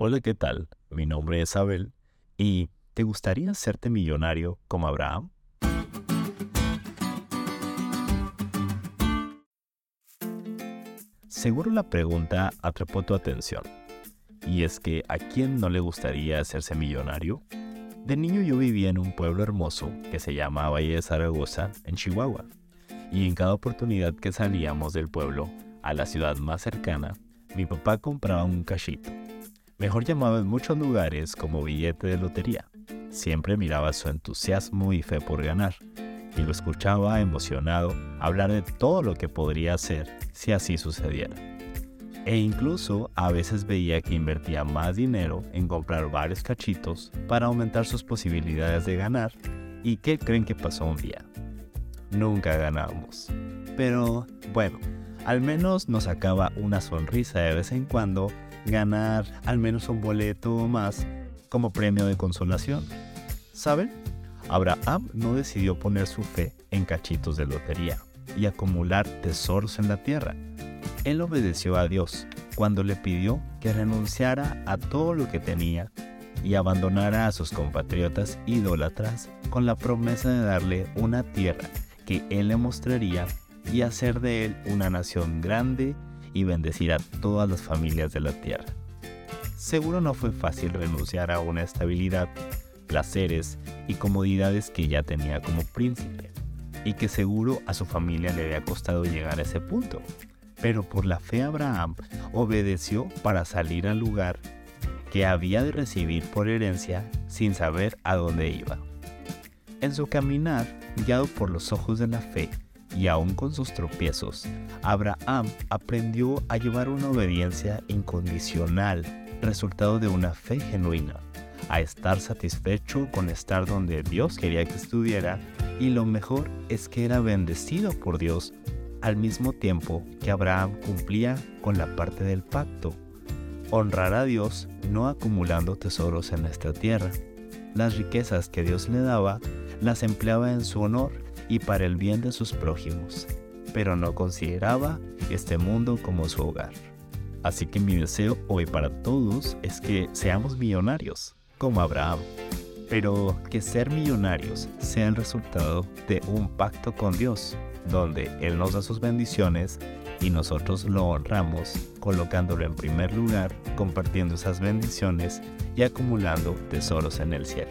Hola, ¿qué tal? Mi nombre es Abel y ¿te gustaría hacerte millonario como Abraham? Seguro la pregunta atrapó tu atención. Y es que ¿a quién no le gustaría hacerse millonario? De niño yo vivía en un pueblo hermoso que se llama Valle de Zaragoza, en Chihuahua. Y en cada oportunidad que salíamos del pueblo a la ciudad más cercana, mi papá compraba un cachito mejor llamado en muchos lugares como billete de lotería. Siempre miraba su entusiasmo y fe por ganar, y lo escuchaba emocionado hablar de todo lo que podría hacer si así sucediera. E incluso a veces veía que invertía más dinero en comprar varios cachitos para aumentar sus posibilidades de ganar. ¿Y qué creen que pasó un día? Nunca ganamos. Pero bueno, al menos nos sacaba una sonrisa de vez en cuando ganar al menos un boleto más como premio de consolación. ¿Saben? Abraham no decidió poner su fe en cachitos de lotería y acumular tesoros en la tierra. Él obedeció a Dios cuando le pidió que renunciara a todo lo que tenía y abandonara a sus compatriotas idólatras con la promesa de darle una tierra que él le mostraría y hacer de él una nación grande y bendecir a todas las familias de la tierra. Seguro no fue fácil renunciar a una estabilidad, placeres y comodidades que ya tenía como príncipe, y que seguro a su familia le había costado llegar a ese punto. Pero por la fe Abraham obedeció para salir al lugar que había de recibir por herencia sin saber a dónde iba. En su caminar, guiado por los ojos de la fe, y aún con sus tropiezos, Abraham aprendió a llevar una obediencia incondicional, resultado de una fe genuina, a estar satisfecho con estar donde Dios quería que estuviera y lo mejor es que era bendecido por Dios al mismo tiempo que Abraham cumplía con la parte del pacto, honrar a Dios no acumulando tesoros en esta tierra. Las riquezas que Dios le daba las empleaba en su honor y para el bien de sus prójimos, pero no consideraba este mundo como su hogar. Así que mi deseo hoy para todos es que seamos millonarios, como Abraham, pero que ser millonarios sea el resultado de un pacto con Dios, donde Él nos da sus bendiciones y nosotros lo honramos, colocándolo en primer lugar, compartiendo esas bendiciones y acumulando tesoros en el cielo.